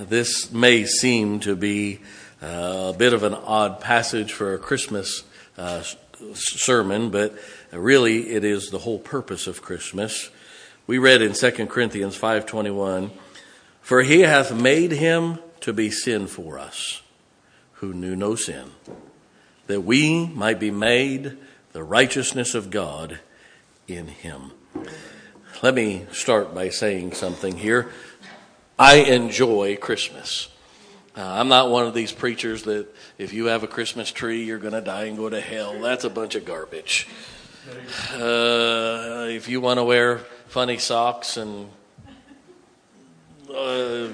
this may seem to be uh, a bit of an odd passage for a Christmas uh, sermon, but really it is the whole purpose of Christmas. We read in 2 Corinthians 5:21, "For he hath made him to be sin for us, who knew no sin, that we might be made the righteousness of God in him." Let me start by saying something here. I enjoy Christmas. Uh, I'm not one of these preachers that if you have a Christmas tree, you're going to die and go to hell. That's a bunch of garbage. Uh, if you want to wear funny socks and uh,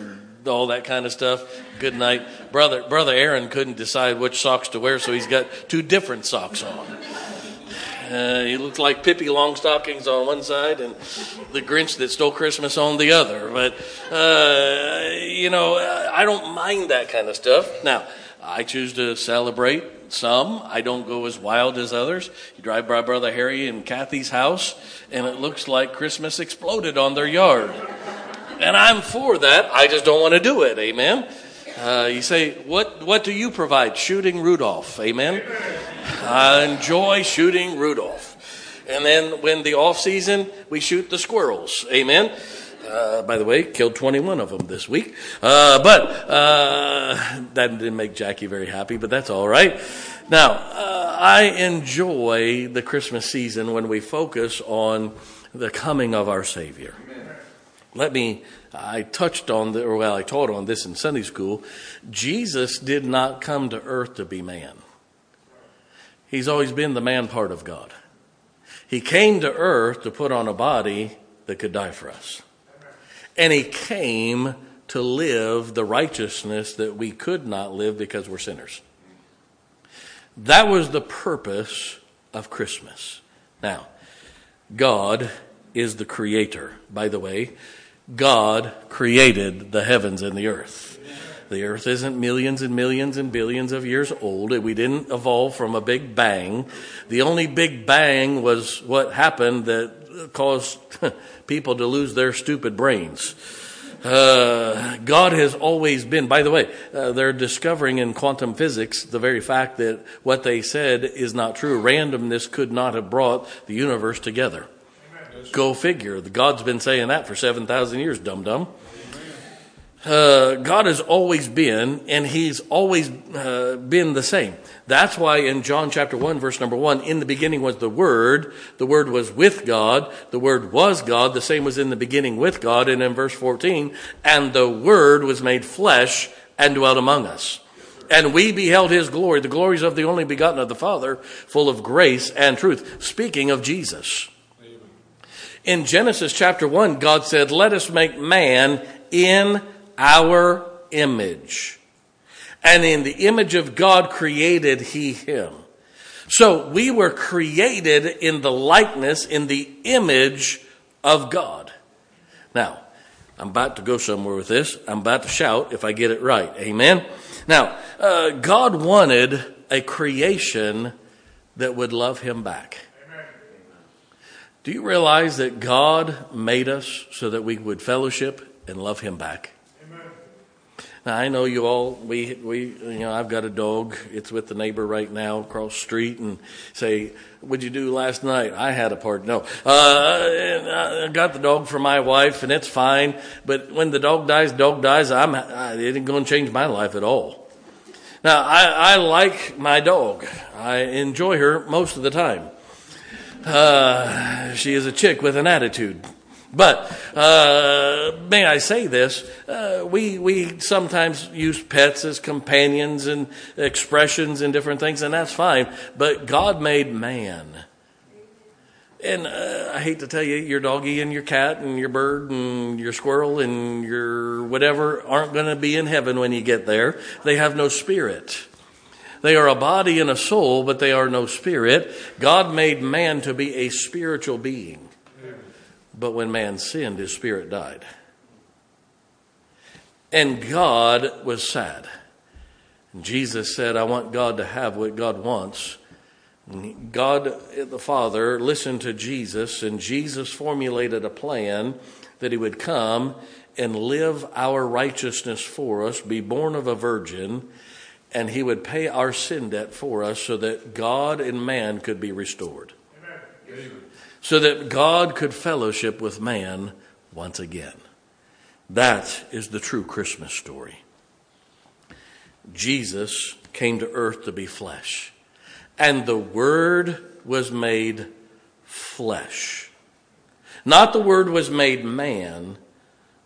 all that kind of stuff, good night. Brother, Brother Aaron couldn't decide which socks to wear, so he's got two different socks on. Uh, he looked like Pippi Longstockings on one side and the Grinch that stole Christmas on the other. But, uh, you know, I don't mind that kind of stuff. Now, I choose to celebrate some. I don't go as wild as others. You drive by Brother Harry and Kathy's house, and it looks like Christmas exploded on their yard. And I'm for that. I just don't want to do it. Amen. Uh, you say, what, what do you provide? Shooting Rudolph. Amen. I enjoy shooting Rudolph. And then when the off season, we shoot the squirrels. Amen. Uh, by the way, killed 21 of them this week. Uh, but uh, that didn't make Jackie very happy, but that's all right. Now, uh, I enjoy the Christmas season when we focus on the coming of our Savior. Let me I touched on the, or well, I taught on this in Sunday school. Jesus did not come to earth to be man. He's always been the man part of God. He came to earth to put on a body that could die for us. And he came to live the righteousness that we could not live because we're sinners. That was the purpose of Christmas. Now, God is the creator, by the way. God created the heavens and the earth. The earth isn't millions and millions and billions of years old. We didn't evolve from a big bang. The only big bang was what happened that caused people to lose their stupid brains. Uh, God has always been, by the way, uh, they're discovering in quantum physics the very fact that what they said is not true. Randomness could not have brought the universe together. Go figure. The God's been saying that for 7,000 years, dum dum. Uh, God has always been, and He's always uh, been the same. That's why in John chapter 1, verse number 1, in the beginning was the Word. The Word was with God. The Word was God. The same was in the beginning with God. And in verse 14, and the Word was made flesh and dwelt among us. And we beheld His glory, the glories of the only begotten of the Father, full of grace and truth. Speaking of Jesus. In Genesis chapter 1, God said, Let us make man in our image. And in the image of God created he him. So we were created in the likeness, in the image of God. Now, I'm about to go somewhere with this. I'm about to shout if I get it right. Amen. Now, uh, God wanted a creation that would love him back. Do you realize that God made us so that we would fellowship and love Him back? Amen. Now I know you all. We we you know I've got a dog. It's with the neighbor right now across the street, and say, "What'd you do last night?" I had a party. No, uh, I got the dog for my wife, and it's fine. But when the dog dies, dog dies. I'm I, it ain't going to change my life at all. Now I, I like my dog. I enjoy her most of the time. Uh, she is a chick with an attitude. But uh, may I say this? Uh, we we sometimes use pets as companions and expressions and different things, and that's fine. But God made man, and uh, I hate to tell you, your doggy and your cat and your bird and your squirrel and your whatever aren't going to be in heaven when you get there. They have no spirit. They are a body and a soul, but they are no spirit. God made man to be a spiritual being. But when man sinned, his spirit died. And God was sad. Jesus said, I want God to have what God wants. God, the Father, listened to Jesus, and Jesus formulated a plan that he would come and live our righteousness for us, be born of a virgin, and he would pay our sin debt for us so that God and man could be restored. Amen. So that God could fellowship with man once again. That is the true Christmas story. Jesus came to earth to be flesh, and the Word was made flesh. Not the Word was made man,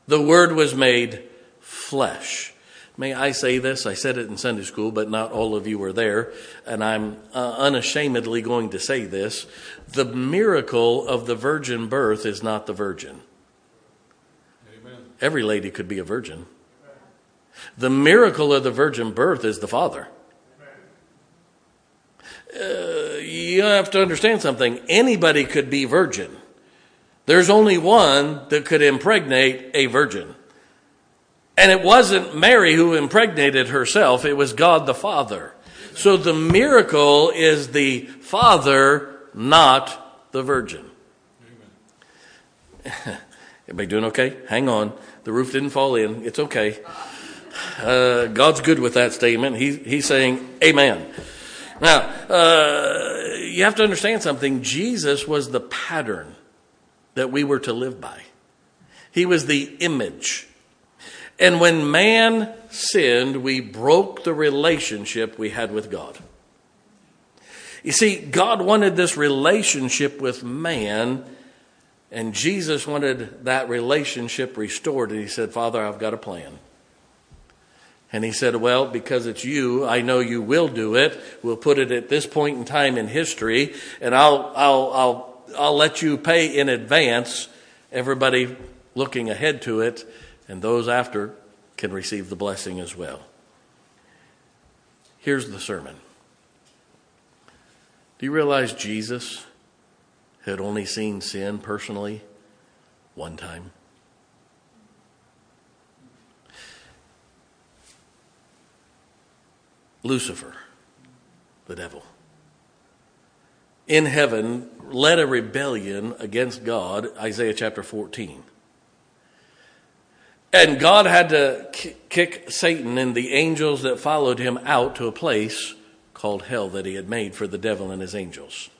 the Word was made flesh. May I say this? I said it in Sunday school, but not all of you were there, and I'm uh, unashamedly going to say this. The miracle of the virgin birth is not the virgin. Amen. Every lady could be a virgin. The miracle of the virgin birth is the father. Uh, you have to understand something. Anybody could be virgin. There's only one that could impregnate a virgin. And it wasn't Mary who impregnated herself, it was God the Father. So the miracle is the Father, not the Virgin. Everybody doing okay? Hang on. The roof didn't fall in. It's okay. Uh, God's good with that statement. He, he's saying, Amen. Now, uh, you have to understand something. Jesus was the pattern that we were to live by, He was the image and when man sinned, we broke the relationship we had with God. You see, God wanted this relationship with man, and Jesus wanted that relationship restored. And he said, Father, I've got a plan. And he said, Well, because it's you, I know you will do it. We'll put it at this point in time in history, and I'll, I'll, I'll, I'll let you pay in advance, everybody looking ahead to it and those after can receive the blessing as well. Here's the sermon. Do you realize Jesus had only seen sin personally one time? Lucifer, the devil, in heaven led a rebellion against God, Isaiah chapter 14. And God had to kick Satan and the angels that followed him out to a place called hell that he had made for the devil and his angels.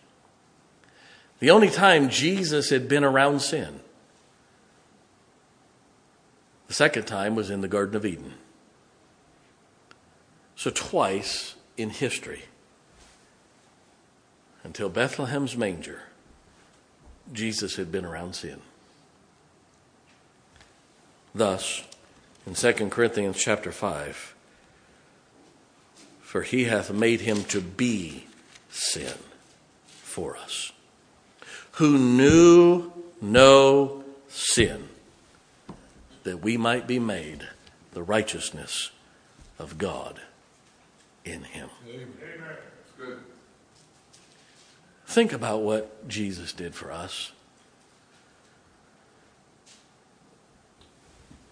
The only time Jesus had been around sin, the second time was in the Garden of Eden. So, twice in history, until Bethlehem's manger, Jesus had been around sin. Thus, in 2 Corinthians chapter 5, for he hath made him to be sin for us, who knew no sin, that we might be made the righteousness of God in him. Amen. Think about what Jesus did for us.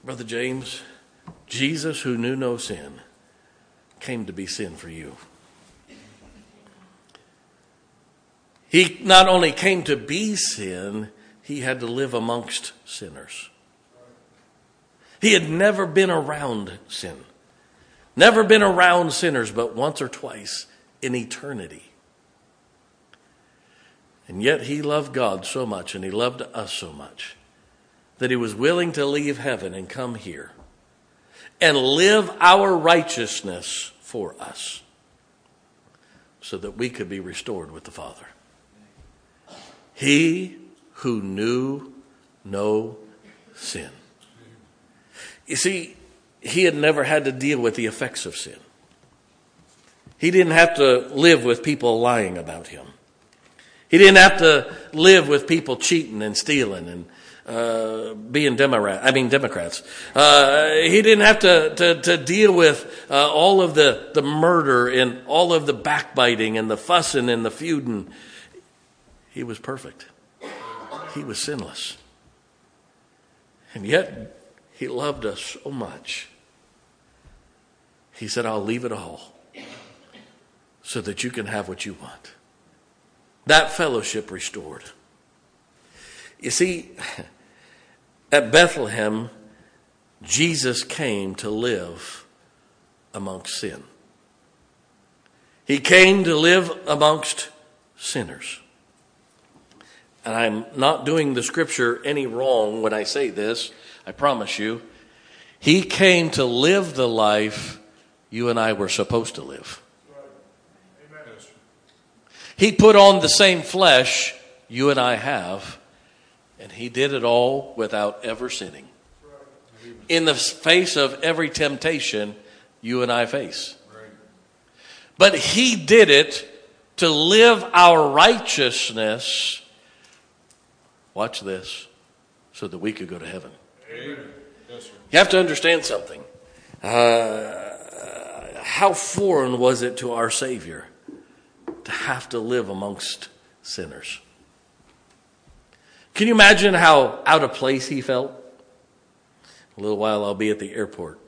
Brother James, Jesus, who knew no sin, came to be sin for you. He not only came to be sin, he had to live amongst sinners. He had never been around sin, never been around sinners, but once or twice in eternity. And yet he loved God so much and he loved us so much that he was willing to leave heaven and come here and live our righteousness for us so that we could be restored with the Father. He who knew no sin. You see, he had never had to deal with the effects of sin. He didn't have to live with people lying about him. He didn't have to live with people cheating and stealing and uh, being Democrat, I mean Democrats. Uh, he didn't have to, to, to deal with uh, all of the, the murder and all of the backbiting and the fussing and the feuding. He was perfect. He was sinless. And yet, he loved us so much. He said, I'll leave it all so that you can have what you want. That fellowship restored. You see, at Bethlehem, Jesus came to live amongst sin. He came to live amongst sinners. And I'm not doing the scripture any wrong when I say this, I promise you. He came to live the life you and I were supposed to live. He put on the same flesh you and I have, and he did it all without ever sinning. In the face of every temptation you and I face. But he did it to live our righteousness. Watch this, so that we could go to heaven. Yes, you have to understand something. Uh, how foreign was it to our Savior to have to live amongst sinners? Can you imagine how out of place he felt? A little while I'll be at the airport.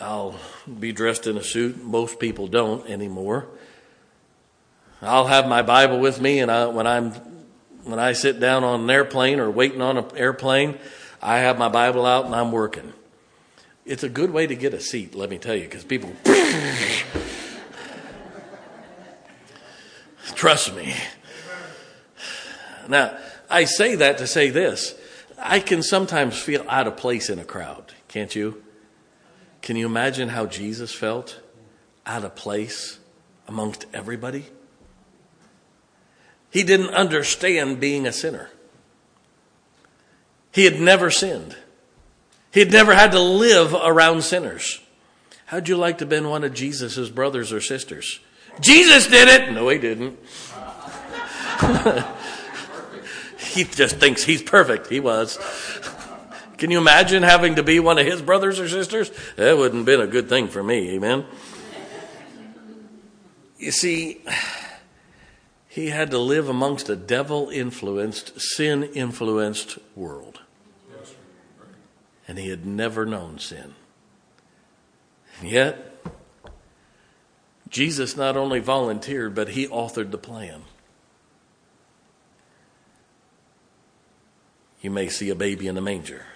I'll be dressed in a suit. Most people don't anymore. I'll have my Bible with me, and I, when I'm when I sit down on an airplane or waiting on an airplane, I have my Bible out and I'm working. It's a good way to get a seat, let me tell you, because people trust me. Now, I say that to say this. I can sometimes feel out of place in a crowd, can't you? Can you imagine how Jesus felt out of place amongst everybody? He didn't understand being a sinner. He had never sinned. He had never had to live around sinners. How'd you like to have been one of Jesus' brothers or sisters? Jesus did it! No, he didn't. he just thinks he's perfect. He was. Can you imagine having to be one of his brothers or sisters? That wouldn't have been a good thing for me, amen? You see, he had to live amongst a devil influenced, sin influenced world and he had never known sin. And yet, Jesus not only volunteered, but he authored the plan. You may see a baby in a manger,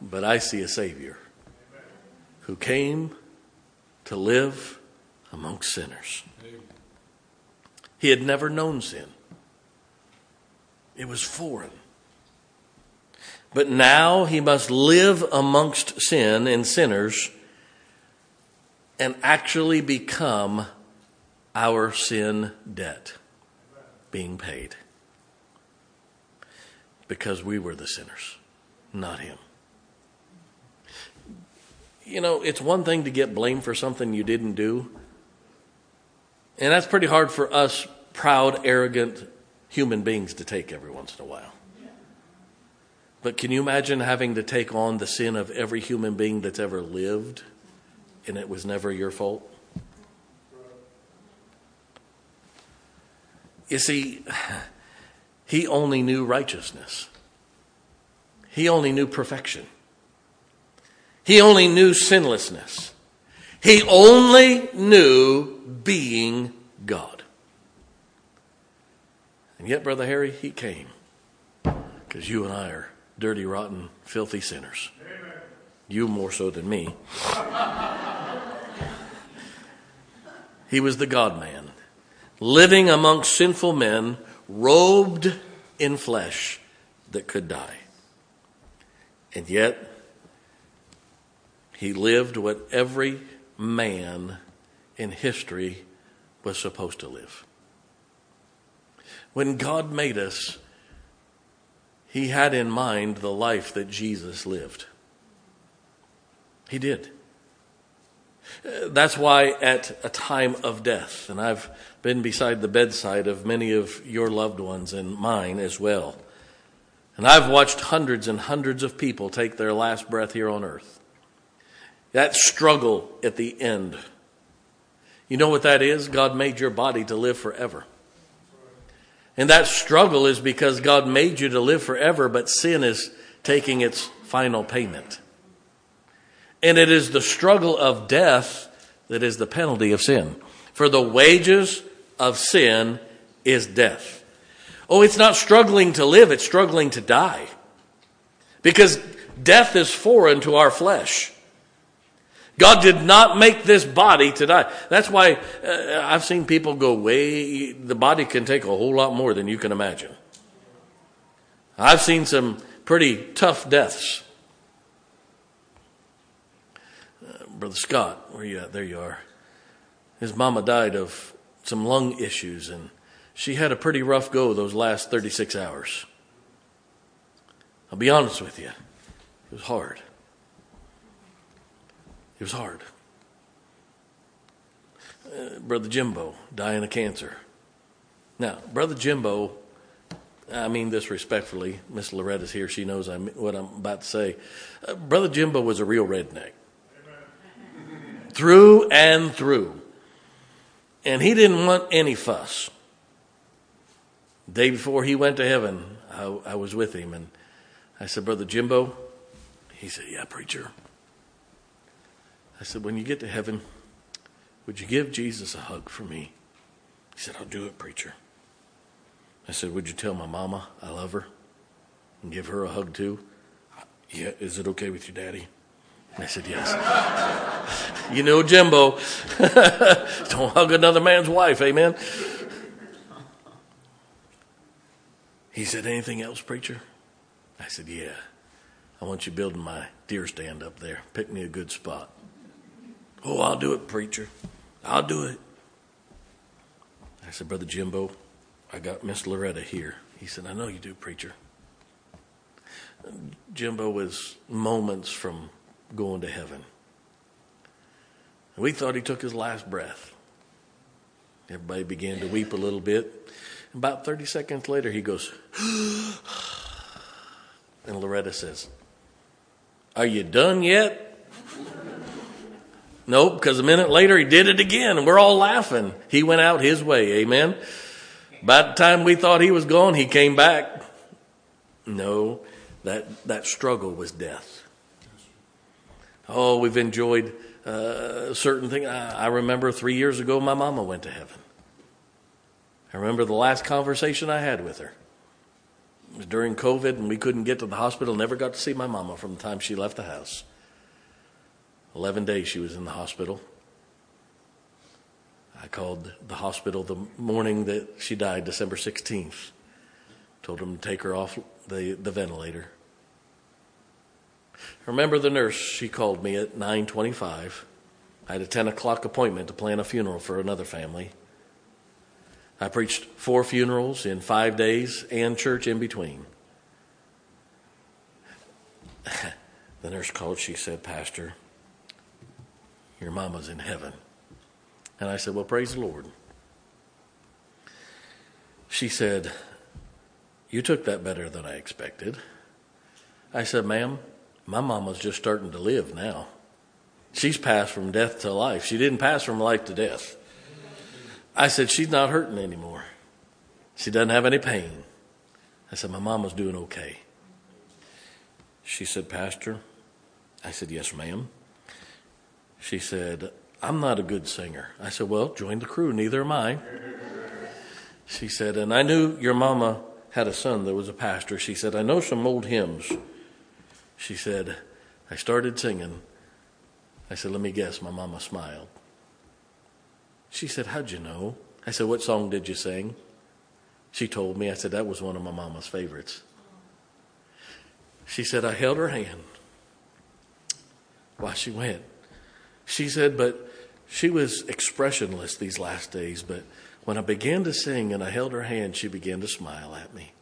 but I see a Savior who came to live amongst sinners. He had never known sin, it was foreign. But now he must live amongst sin and sinners and actually become our sin debt being paid. Because we were the sinners, not him. You know, it's one thing to get blamed for something you didn't do. And that's pretty hard for us proud, arrogant human beings to take every once in a while. But can you imagine having to take on the sin of every human being that's ever lived and it was never your fault? You see, he only knew righteousness. He only knew perfection. He only knew sinlessness. He only knew being God. And yet, Brother Harry, he came because you and I are dirty, rotten, filthy sinners. Amen. You more so than me. he was the God man, living amongst sinful men, robed in flesh that could die. And yet, he lived what every man in history was supposed to live. When God made us, he had in mind the life that Jesus lived. He did. That's why, at a time of death, and I've been beside the bedside of many of your loved ones and mine as well, and I've watched hundreds and hundreds of people take their last breath here on earth. That struggle at the end. You know what that is? God made your body to live forever. And that struggle is because God made you to live forever, but sin is taking its final payment. And it is the struggle of death that is the penalty of sin. For the wages of sin is death. Oh, it's not struggling to live, it's struggling to die. Because death is foreign to our flesh. God did not make this body to die. That's why uh, I've seen people go way, the body can take a whole lot more than you can imagine. I've seen some pretty tough deaths. Uh, Brother Scott, where you at? There you are. His mama died of some lung issues, and she had a pretty rough go those last 36 hours. I'll be honest with you, it was hard. It was hard. Uh, Brother Jimbo dying of cancer. Now, Brother Jimbo, I mean this respectfully. Miss Loretta's here. She knows I'm, what I'm about to say. Uh, Brother Jimbo was a real redneck. Through and through. And he didn't want any fuss. Day before he went to heaven, I, I was with him and I said, Brother Jimbo, he said, Yeah, preacher. I said, When you get to heaven, would you give Jesus a hug for me? He said, I'll do it, preacher. I said, Would you tell my mama I love her and give her a hug too? Yeah, is it okay with you, Daddy? I said, Yes. you know, Jimbo, don't hug another man's wife, amen? He said, Anything else, preacher? I said, Yeah. I want you building my deer stand up there. Pick me a good spot. Oh, I'll do it, preacher. I'll do it. I said, Brother Jimbo, I got Miss Loretta here. He said, I know you do, preacher. Jimbo was moments from going to heaven. We thought he took his last breath. Everybody began to weep a little bit. About 30 seconds later, he goes, and Loretta says, Are you done yet? Nope, because a minute later he did it again, and we're all laughing. He went out his way, amen. By the time we thought he was gone, he came back. No, that, that struggle was death. Oh, we've enjoyed uh, certain things. I, I remember three years ago, my mama went to heaven. I remember the last conversation I had with her. It was during COVID, and we couldn't get to the hospital. Never got to see my mama from the time she left the house. 11 days she was in the hospital. I called the hospital the morning that she died, December 16th. Told them to take her off the, the ventilator. I remember the nurse, she called me at 925. I had a 10 o'clock appointment to plan a funeral for another family. I preached four funerals in five days and church in between. the nurse called, she said, Pastor, your mama's in heaven. And I said, Well, praise the Lord. She said, You took that better than I expected. I said, Ma'am, my mama's just starting to live now. She's passed from death to life. She didn't pass from life to death. I said, She's not hurting anymore. She doesn't have any pain. I said, My mama's doing okay. She said, Pastor, I said, Yes, ma'am. She said, I'm not a good singer. I said, Well, join the crew, neither am I. She said, And I knew your mama had a son that was a pastor. She said, I know some old hymns. She said, I started singing. I said, Let me guess. My mama smiled. She said, How'd you know? I said, What song did you sing? She told me. I said, That was one of my mama's favorites. She said, I held her hand while she went. She said, but she was expressionless these last days, but when I began to sing and I held her hand, she began to smile at me.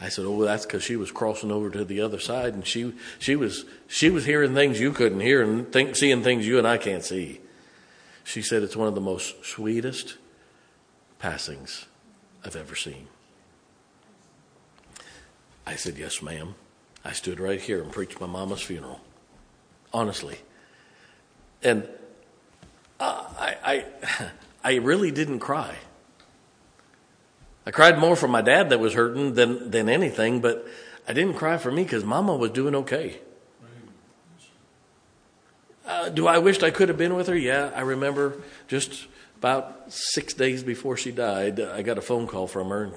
I said, "Oh, that's because she was crossing over to the other side, and she she was she was hearing things you couldn't hear and think, seeing things you and I can't see." She said, "It's one of the most sweetest passings I've ever seen." I said, "Yes, ma'am." I stood right here and preached my mama's funeral honestly. And I, I, I really didn't cry. I cried more for my dad that was hurting than, than anything, but I didn't cry for me because Mama was doing okay. Uh, do I wish I could have been with her? Yeah, I remember just about six days before she died, I got a phone call from her.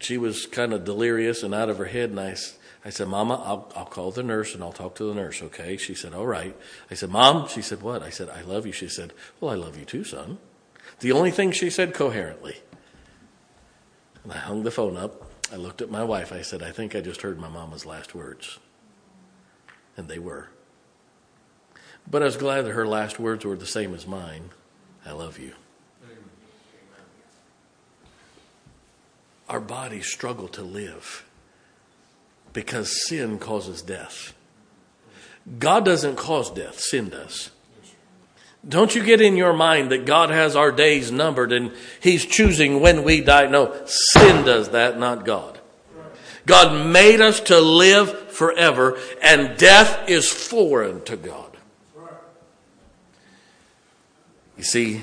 she was kind of delirious and out of her head. And I, I said, Mama, I'll, I'll call the nurse and I'll talk to the nurse, okay? She said, All right. I said, Mom, she said, What? I said, I love you. She said, Well, I love you too, son. The only thing she said coherently. And I hung the phone up. I looked at my wife. I said, I think I just heard my mama's last words. And they were. But I was glad that her last words were the same as mine I love you. Our bodies struggle to live because sin causes death. God doesn't cause death, sin does. Don't you get in your mind that God has our days numbered and He's choosing when we die. No, sin does that, not God. God made us to live forever, and death is foreign to God. You see,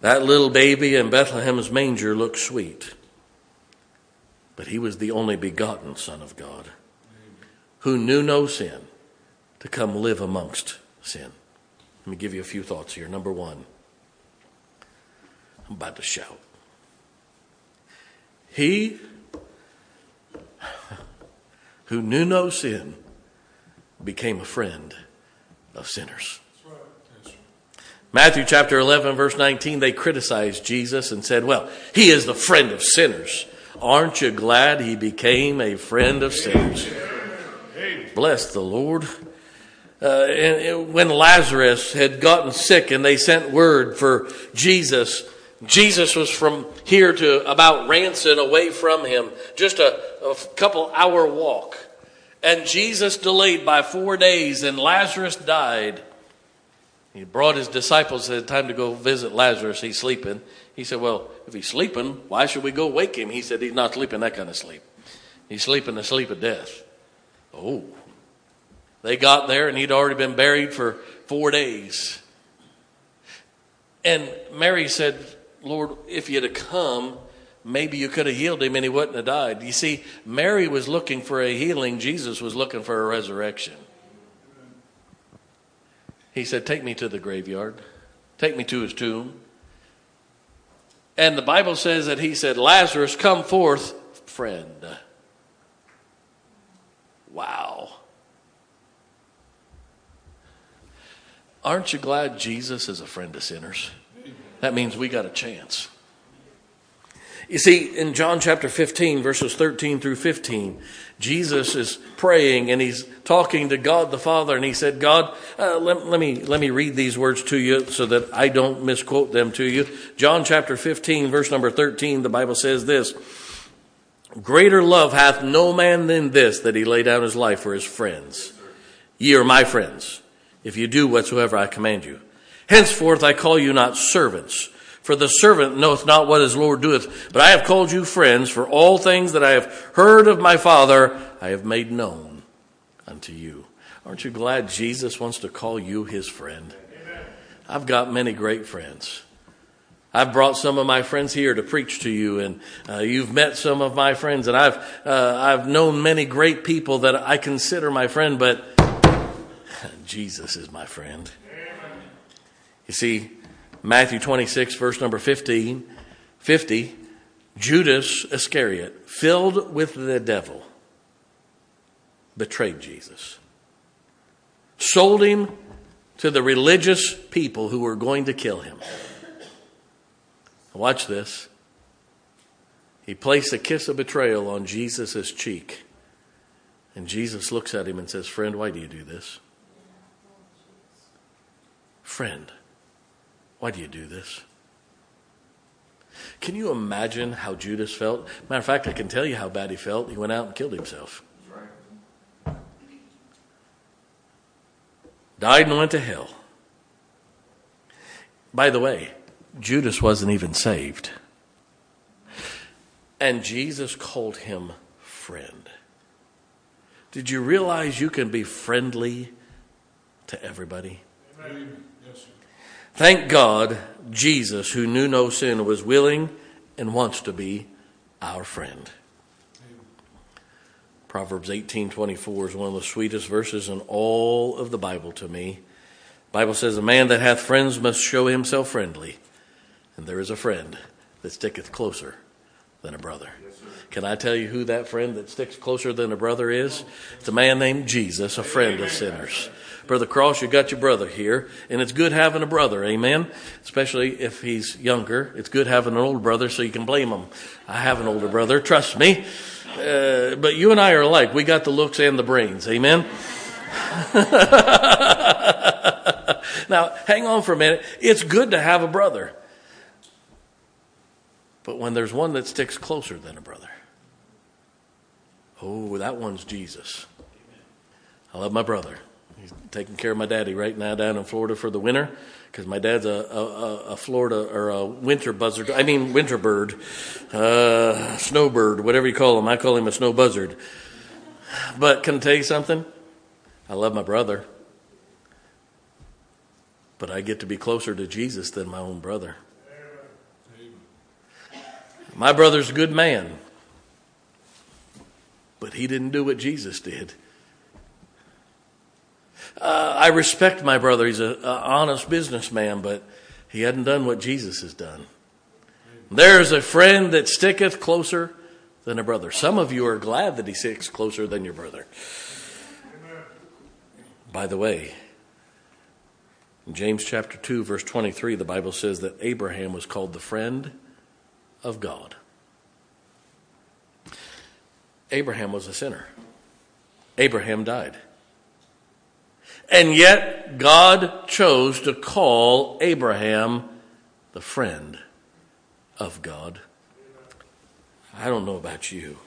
that little baby in Bethlehem's manger looked sweet, but he was the only begotten Son of God who knew no sin to come live amongst sin. Let me give you a few thoughts here. Number one, I'm about to shout. He who knew no sin became a friend of sinners. Matthew chapter 11, verse 19, they criticized Jesus and said, Well, he is the friend of sinners. Aren't you glad he became a friend of sinners? Bless the Lord. Uh, when Lazarus had gotten sick and they sent word for Jesus, Jesus was from here to about Ranson away from him, just a, a couple hour walk. And Jesus delayed by four days, and Lazarus died. He brought his disciples, said, Time to go visit Lazarus. He's sleeping. He said, Well, if he's sleeping, why should we go wake him? He said, He's not sleeping that kind of sleep. He's sleeping the sleep of death. Oh. They got there, and he'd already been buried for four days. And Mary said, Lord, if you'd have come, maybe you could have healed him and he wouldn't have died. You see, Mary was looking for a healing, Jesus was looking for a resurrection. He said, Take me to the graveyard, take me to his tomb. And the Bible says that he said, Lazarus, come forth, friend. Wow. Aren't you glad Jesus is a friend of sinners? That means we got a chance. You see, in John chapter 15, verses 13 through 15, Jesus is praying and he's talking to God the Father, and he said, God, uh, let, let, me, let me read these words to you so that I don't misquote them to you. John chapter 15, verse number 13, the Bible says this Greater love hath no man than this, that he lay down his life for his friends. Ye are my friends, if you do whatsoever I command you. Henceforth I call you not servants, for the servant knoweth not what his Lord doeth, but I have called you friends, for all things that I have heard of my Father I have made known unto you. Aren't you glad Jesus wants to call you his friend? I've got many great friends. I've brought some of my friends here to preach to you, and uh, you've met some of my friends, and I've uh, I've known many great people that I consider my friend, but Jesus is my friend. You see, Matthew 26, verse number 15, 50, Judas Iscariot, filled with the devil, betrayed Jesus, sold him to the religious people who were going to kill him. Watch this. He placed a kiss of betrayal on Jesus' cheek. And Jesus looks at him and says, Friend, why do you do this? Friend, why do you do this? Can you imagine how Judas felt? Matter of fact, I can tell you how bad he felt. He went out and killed himself. Died and went to hell. By the way, Judas wasn't even saved. And Jesus called him friend. Did you realize you can be friendly to everybody? Amen. Thank God, Jesus, who knew no sin, was willing and wants to be our friend. Proverbs 18:24 is one of the sweetest verses in all of the Bible to me. The Bible says, "A man that hath friends must show himself friendly, and there is a friend that sticketh closer than a brother. Can I tell you who that friend that sticks closer than a brother is? It's a man named Jesus, a friend of sinners. Brother Cross, you got your brother here, and it's good having a brother, amen? Especially if he's younger. It's good having an older brother so you can blame him. I have an older brother, trust me. Uh, but you and I are alike. We got the looks and the brains, amen? now, hang on for a minute. It's good to have a brother. But when there's one that sticks closer than a brother, oh, that one's Jesus. I love my brother. He's taking care of my daddy right now down in Florida for the winter because my dad's a, a, a, Florida or a winter buzzard. I mean, winter bird, uh, snowbird, whatever you call him. I call him a snow buzzard. But can I tell you something? I love my brother. But I get to be closer to Jesus than my own brother. My brother's a good man. But he didn't do what Jesus did. Uh, I respect my brother. He's an honest businessman, but he hadn't done what Jesus has done. There's a friend that sticketh closer than a brother. Some of you are glad that he sticks closer than your brother. By the way, in James chapter 2, verse 23, the Bible says that Abraham was called the friend of God. Abraham was a sinner. Abraham died. And yet, God chose to call Abraham the friend of God. I don't know about you.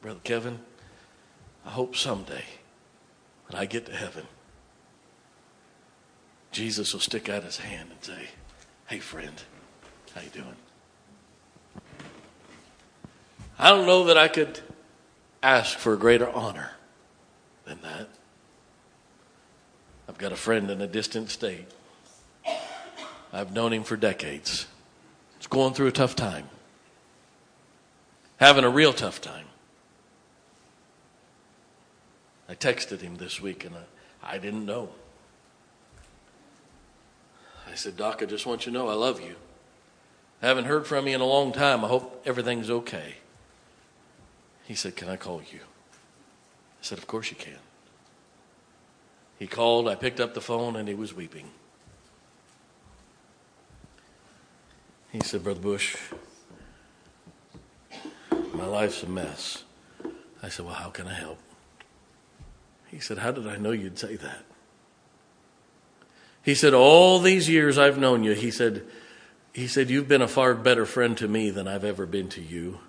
Brother Kevin, I hope someday when I get to heaven, Jesus will stick out his hand and say, Hey friend, how you doing? I don't know that I could ask for a greater honor than that. I've got a friend in a distant state. I've known him for decades. He's going through a tough time, having a real tough time. I texted him this week and I, I didn't know. I said, Doc, I just want you to know I love you. I haven't heard from you in a long time. I hope everything's okay. He said, Can I call you? I said, Of course you can. He called, I picked up the phone, and he was weeping. He said, Brother Bush, my life's a mess. I said, Well, how can I help? He said, How did I know you'd say that? He said, All these years I've known you, he said, he said, You've been a far better friend to me than I've ever been to you.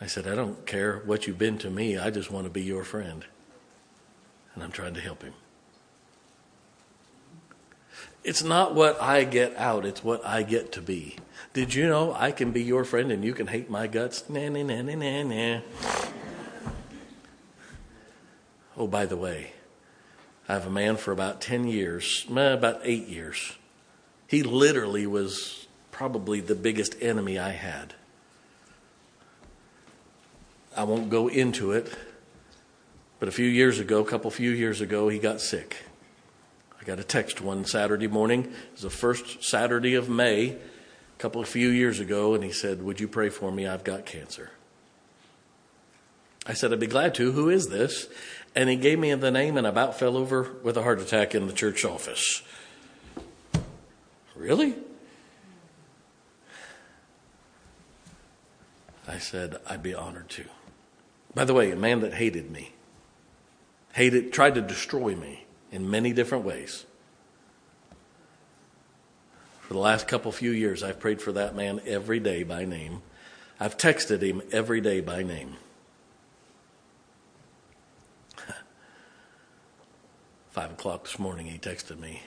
I said, I don't care what you've been to me. I just want to be your friend. And I'm trying to help him. It's not what I get out, it's what I get to be. Did you know I can be your friend and you can hate my guts? Nah, nah, nah, nah, nah, nah. Oh, by the way, I have a man for about 10 years, about eight years. He literally was probably the biggest enemy I had. I won't go into it, but a few years ago, a couple few years ago, he got sick. I got a text one Saturday morning. It was the first Saturday of May, a couple of few years ago, and he said, Would you pray for me? I've got cancer. I said, I'd be glad to. Who is this? And he gave me the name and about fell over with a heart attack in the church office. Really? I said, I'd be honored to. By the way, a man that hated me, hated, tried to destroy me in many different ways. For the last couple few years, I've prayed for that man every day by name. I've texted him every day by name. Five o'clock this morning, he texted me.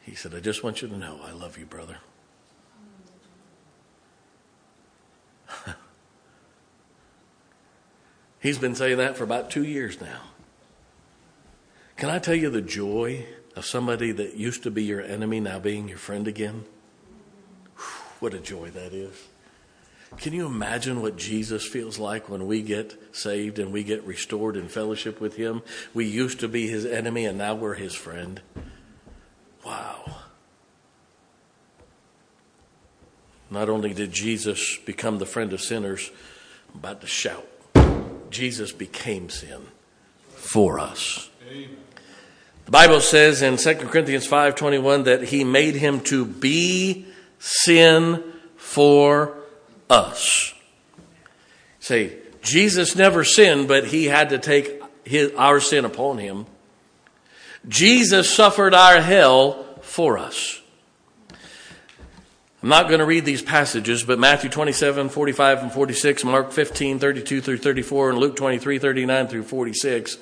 He said, I just want you to know I love you, brother. He's been saying that for about two years now. Can I tell you the joy of somebody that used to be your enemy now being your friend again? What a joy that is. Can you imagine what Jesus feels like when we get saved and we get restored in fellowship with Him? We used to be His enemy and now we're His friend. Wow. Not only did Jesus become the friend of sinners, I'm about to shout. Jesus became sin for us. The Bible says in 2 Corinthians 5:21 that he made him to be sin for us. Say, Jesus never sinned, but he had to take his, our sin upon him. Jesus suffered our hell for us. I'm not going to read these passages, but Matthew 27, 45 and 46, Mark 15, 32 through 34, and Luke 23, 39 through 46,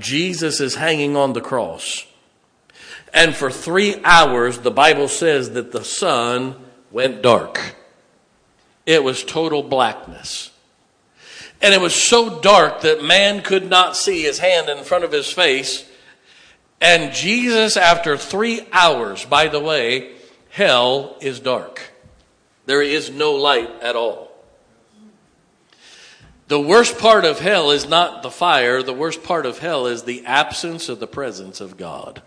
Jesus is hanging on the cross. And for three hours, the Bible says that the sun went dark. It was total blackness. And it was so dark that man could not see his hand in front of his face. And Jesus, after three hours, by the way, hell is dark. There is no light at all. The worst part of hell is not the fire, the worst part of hell is the absence of the presence of God.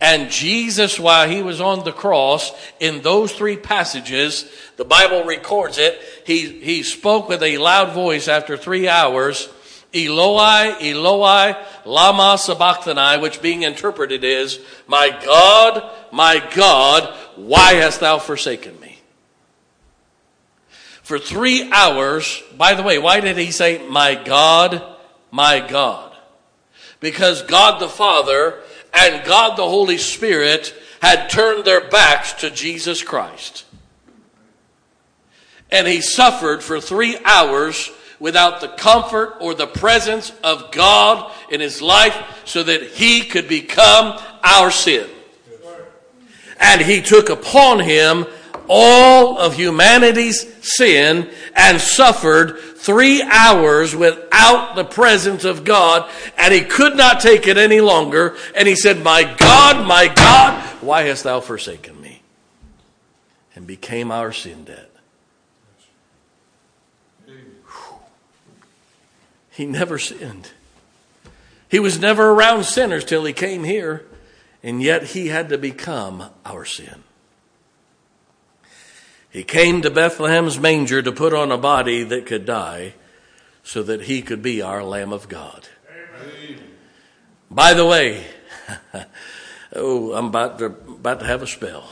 And Jesus, while he was on the cross, in those three passages, the Bible records it, he, he spoke with a loud voice after three hours Eloi, Eloi, Lama Sabachthani, which being interpreted is, My God, my God, why hast thou forsaken me? For three hours, by the way, why did he say, My God, my God? Because God the Father and God the Holy Spirit had turned their backs to Jesus Christ. And he suffered for three hours without the comfort or the presence of God in his life so that he could become our sin. And he took upon him all of humanity's sin and suffered three hours without the presence of God, and he could not take it any longer. And he said, My God, my God, why hast thou forsaken me? And became our sin debt. He never sinned. He was never around sinners till he came here, and yet he had to become our sin. He came to Bethlehem's manger to put on a body that could die so that he could be our Lamb of God. Amen. By the way, oh, I'm about to, about to have a spell.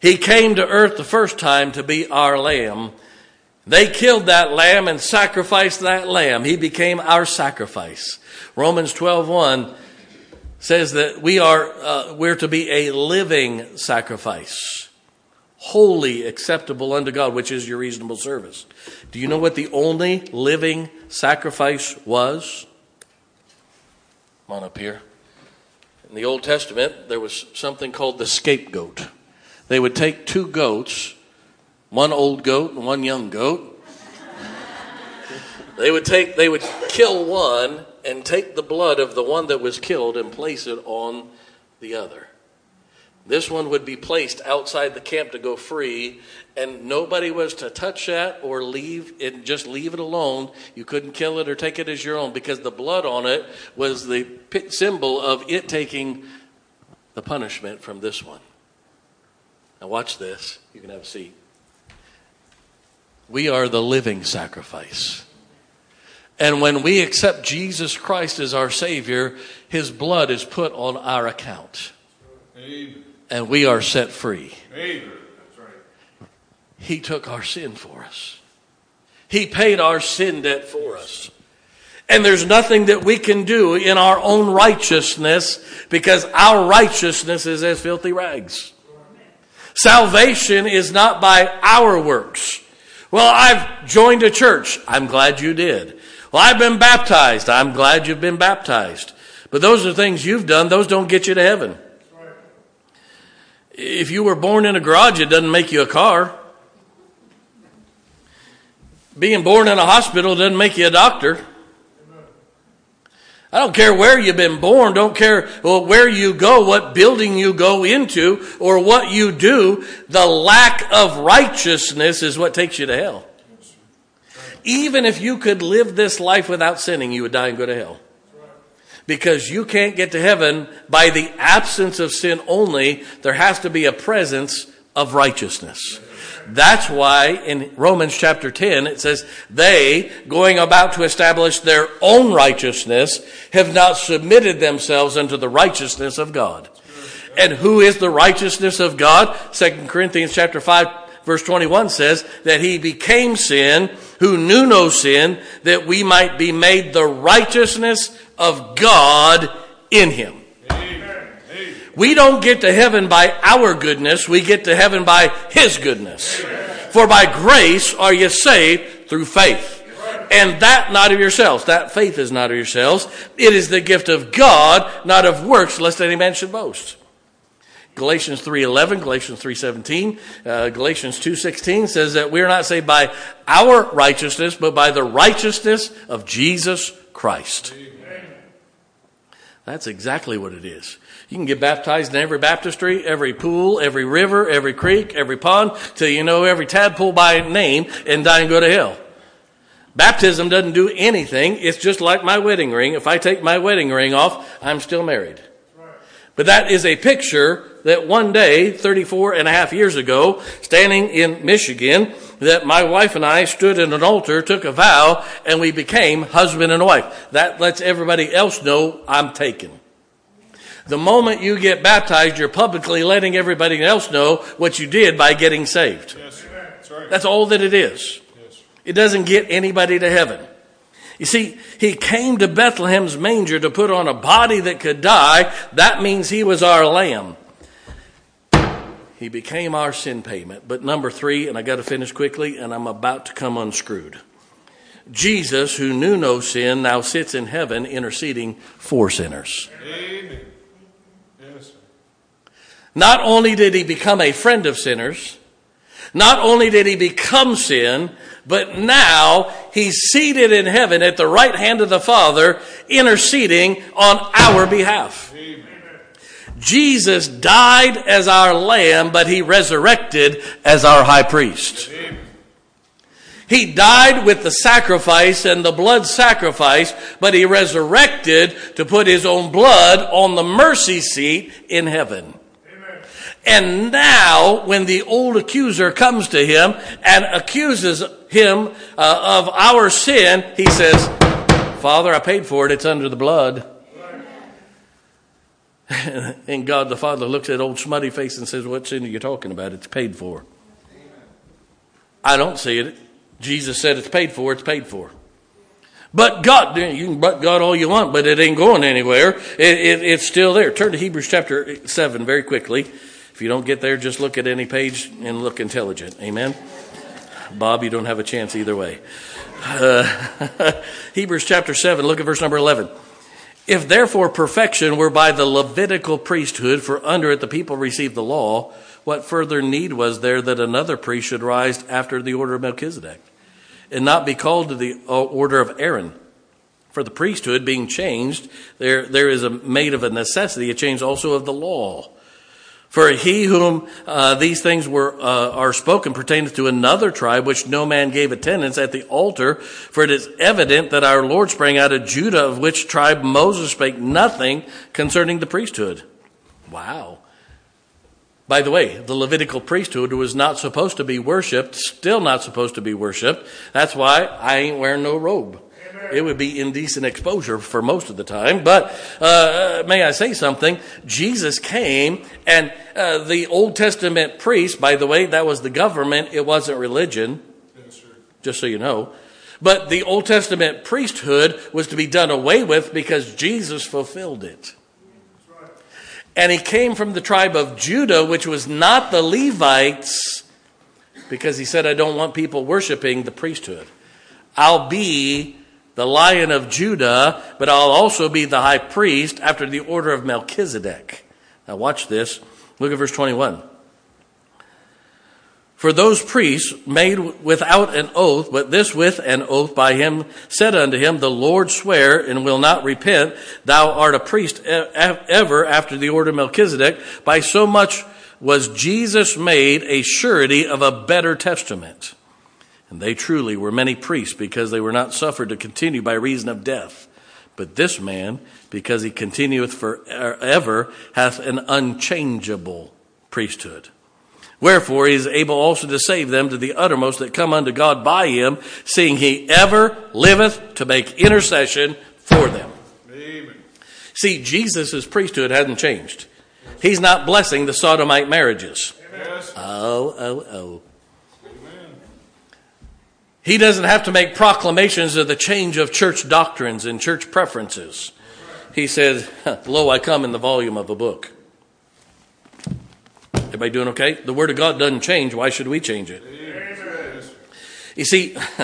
He came to earth the first time to be our Lamb they killed that lamb and sacrificed that lamb. He became our sacrifice. Romans 12:1 says that we are uh, we're to be a living sacrifice, holy, acceptable unto God, which is your reasonable service. Do you know what the only living sacrifice was? Come on up here. In the Old Testament, there was something called the scapegoat. They would take two goats one old goat and one young goat. They would take, they would kill one and take the blood of the one that was killed and place it on the other. This one would be placed outside the camp to go free, and nobody was to touch that or leave it, just leave it alone. You couldn't kill it or take it as your own because the blood on it was the symbol of it taking the punishment from this one. Now, watch this. You can have a seat. We are the living sacrifice. And when we accept Jesus Christ as our Savior, His blood is put on our account. Amen. And we are set free. Amen. Right. He took our sin for us, He paid our sin debt for us. And there's nothing that we can do in our own righteousness because our righteousness is as filthy rags. Salvation is not by our works. Well, I've joined a church. I'm glad you did. Well, I've been baptized. I'm glad you've been baptized. But those are things you've done. Those don't get you to heaven. If you were born in a garage, it doesn't make you a car. Being born in a hospital doesn't make you a doctor. I don't care where you've been born, don't care where you go, what building you go into, or what you do. The lack of righteousness is what takes you to hell. Even if you could live this life without sinning, you would die and go to hell. Because you can't get to heaven by the absence of sin only. There has to be a presence of righteousness. That's why in Romans chapter 10 it says, they, going about to establish their own righteousness, have not submitted themselves unto the righteousness of God. And who is the righteousness of God? Second Corinthians chapter 5 verse 21 says that he became sin who knew no sin that we might be made the righteousness of God in him. We don't get to heaven by our goodness. We get to heaven by His goodness. For by grace are you saved through faith. And that not of yourselves. That faith is not of yourselves. It is the gift of God, not of works, lest any man should boast. Galatians 3.11, Galatians 3.17, uh, Galatians 2.16 says that we are not saved by our righteousness, but by the righteousness of Jesus Christ. That's exactly what it is. You can get baptized in every baptistry, every pool, every river, every creek, every pond, till you know every tadpole by name and die and go to hell. Baptism doesn't do anything. It's just like my wedding ring. If I take my wedding ring off, I'm still married. But that is a picture that one day, 34 and a half years ago, standing in Michigan, that my wife and I stood at an altar, took a vow, and we became husband and wife. That lets everybody else know I'm taken. The moment you get baptized, you're publicly letting everybody else know what you did by getting saved. Yes, that's, right. that's all that it is. Yes. It doesn't get anybody to heaven. You see, he came to Bethlehem's manger to put on a body that could die. That means he was our lamb. He became our sin payment. But number three, and I got to finish quickly, and I'm about to come unscrewed. Jesus, who knew no sin, now sits in heaven interceding for sinners. Amen. Not only did he become a friend of sinners, not only did he become sin, but now he's seated in heaven at the right hand of the Father, interceding on our behalf. Amen. Jesus died as our lamb, but he resurrected as our high priest. Amen. He died with the sacrifice and the blood sacrifice, but he resurrected to put his own blood on the mercy seat in heaven. And now, when the old accuser comes to him and accuses him uh, of our sin, he says, Father, I paid for it. It's under the blood. and God the Father looks at old smutty face and says, What sin are you talking about? It's paid for. I don't see it. Jesus said it's paid for, it's paid for. But God, you can but God all you want, but it ain't going anywhere. It, it, it's still there. Turn to Hebrews chapter 7 very quickly. If you don't get there, just look at any page and look intelligent. Amen? Bob, you don't have a chance either way. Uh, Hebrews chapter 7, look at verse number 11. If therefore perfection were by the Levitical priesthood, for under it the people received the law, what further need was there that another priest should rise after the order of Melchizedek, and not be called to the uh, order of Aaron? For the priesthood being changed, there, there is a made of a necessity a change also of the law. For he whom uh, these things were uh, are spoken pertaineth to another tribe, which no man gave attendance at the altar. For it is evident that our Lord sprang out of Judah, of which tribe Moses spake nothing concerning the priesthood. Wow. By the way, the Levitical priesthood was not supposed to be worshipped, still not supposed to be worshipped. That's why I ain't wearing no robe it would be indecent exposure for most of the time. But uh, may I say something? Jesus came, and uh, the Old Testament priest, by the way, that was the government, it wasn't religion, yes, just so you know. But the Old Testament priesthood was to be done away with because Jesus fulfilled it. And he came from the tribe of Judah, which was not the Levites, because he said, I don't want people worshiping the priesthood. I'll be the lion of Judah, but I'll also be the high priest after the order of Melchizedek. Now, watch this. Look at verse 21. For those priests made without an oath, but this with an oath by him, said unto him, The Lord swear and will not repent, thou art a priest ever after the order of Melchizedek. By so much was Jesus made a surety of a better testament. And they truly were many priests because they were not suffered to continue by reason of death. But this man, because he continueth forever, hath an unchangeable priesthood. Wherefore he is able also to save them to the uttermost that come unto God by him, seeing he ever liveth to make intercession for them. Amen. See, Jesus' priesthood hasn't changed. He's not blessing the sodomite marriages. Oh, oh, oh. He doesn't have to make proclamations of the change of church doctrines and church preferences. He says, Lo, I come in the volume of a book. Everybody doing okay? The Word of God doesn't change. Why should we change it? You see,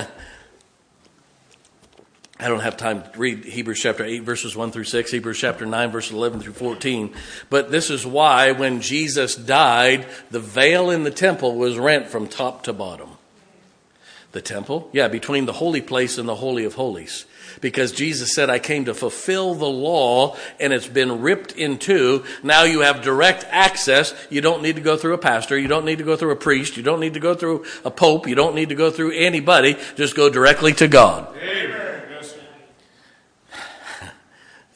I don't have time to read Hebrews chapter 8, verses 1 through 6, Hebrews chapter 9, verses 11 through 14. But this is why when Jesus died, the veil in the temple was rent from top to bottom. The temple? Yeah, between the holy place and the Holy of Holies. Because Jesus said, I came to fulfill the law and it's been ripped in two. Now you have direct access. You don't need to go through a pastor. You don't need to go through a priest. You don't need to go through a pope. You don't need to go through anybody. Just go directly to God. Amen.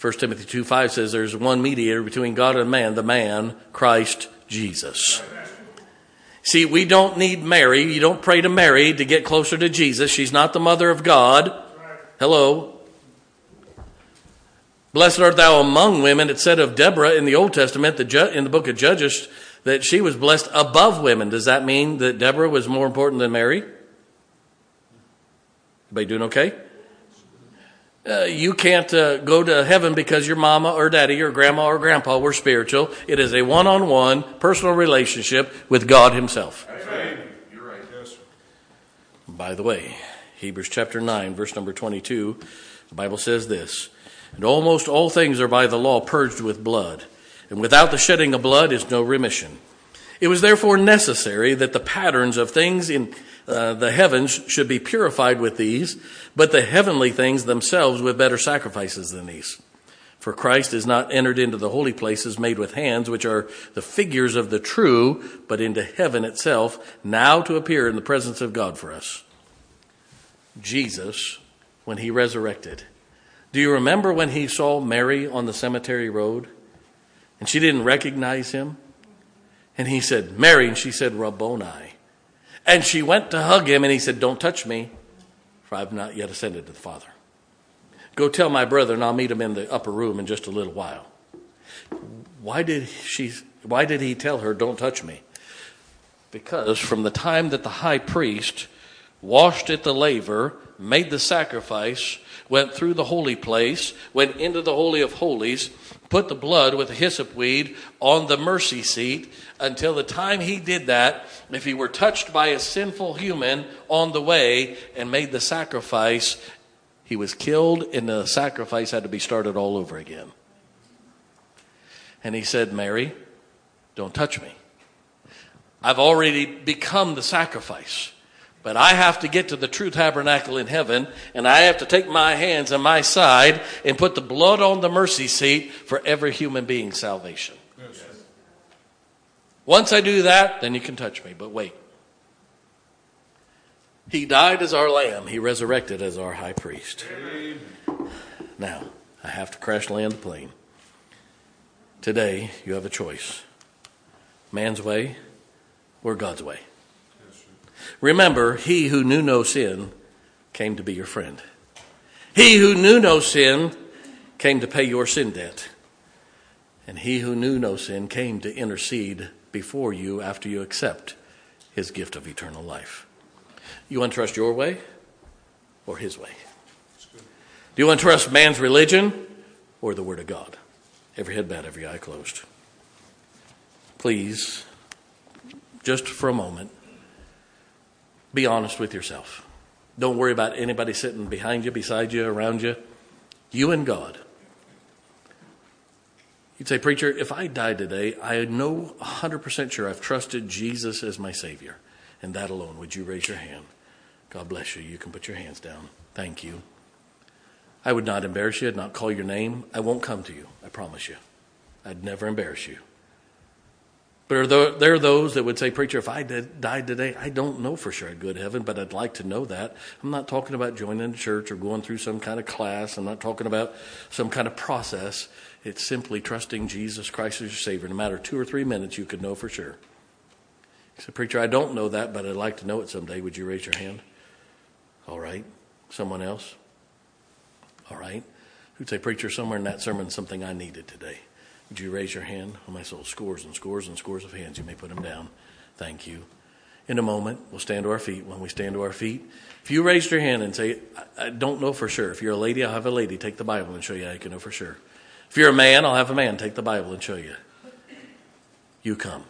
1 Timothy 2 5 says there's one mediator between God and man, the man, Christ Jesus. See, we don't need Mary. You don't pray to Mary to get closer to Jesus. She's not the mother of God. Hello. Blessed art thou among women. It said of Deborah in the Old Testament, the in the book of Judges, that she was blessed above women. Does that mean that Deborah was more important than Mary? Everybody doing okay? Uh, you can't uh, go to heaven because your mama or daddy or grandma or grandpa were spiritual. It is a one on one personal relationship with God Himself. Amen. You're right. Yes. By the way, Hebrews chapter 9, verse number 22, the Bible says this And almost all things are by the law purged with blood, and without the shedding of blood is no remission. It was therefore necessary that the patterns of things in uh, the heavens should be purified with these, but the heavenly things themselves with better sacrifices than these. For Christ is not entered into the holy places made with hands, which are the figures of the true, but into heaven itself, now to appear in the presence of God for us. Jesus, when he resurrected, do you remember when he saw Mary on the cemetery road? And she didn't recognize him? And he said, Mary, and she said, Rabboni. And she went to hug him, and he said, Don't touch me, for I've not yet ascended to the Father. Go tell my brother, and I'll meet him in the upper room in just a little while. Why did, she, why did he tell her, Don't touch me? Because from the time that the high priest washed at the laver, made the sacrifice, went through the holy place, went into the Holy of Holies, put the blood with hyssop weed on the mercy seat until the time he did that, if he were touched by a sinful human on the way and made the sacrifice, he was killed and the sacrifice had to be started all over again. And he said, Mary, don't touch me. I've already become the sacrifice. But I have to get to the true tabernacle in heaven, and I have to take my hands on my side and put the blood on the mercy seat for every human being's salvation. Yes. Once I do that, then you can touch me. But wait. He died as our lamb, he resurrected as our high priest. Amen. Now, I have to crash land the plane. Today, you have a choice man's way or God's way. Remember, he who knew no sin came to be your friend. He who knew no sin came to pay your sin debt. And he who knew no sin came to intercede before you after you accept his gift of eternal life. You want to trust your way or his way? Do you want to trust man's religion or the Word of God? Every head bowed, every eye closed. Please, just for a moment, be honest with yourself. Don't worry about anybody sitting behind you, beside you, around you. You and God. You'd say, Preacher, if I die today, I know 100% sure I've trusted Jesus as my Savior. And that alone, would you raise your hand? God bless you. You can put your hands down. Thank you. I would not embarrass you. I'd not call your name. I won't come to you. I promise you. I'd never embarrass you. But there are those that would say, Preacher, if I did, died today, I don't know for sure I'd go to heaven, but I'd like to know that. I'm not talking about joining a church or going through some kind of class. I'm not talking about some kind of process. It's simply trusting Jesus Christ as your Savior. No matter two or three minutes, you could know for sure. He said, Preacher, I don't know that, but I'd like to know it someday. Would you raise your hand? All right. Someone else? All right. Who'd say, Preacher, somewhere in that sermon, something I needed today? Would you raise your hand? Oh, my soul, scores and scores and scores of hands. You may put them down. Thank you. In a moment, we'll stand to our feet. When we stand to our feet, if you raised your hand and say, I, I don't know for sure. If you're a lady, I'll have a lady take the Bible and show you how you can know for sure. If you're a man, I'll have a man take the Bible and show you. You come.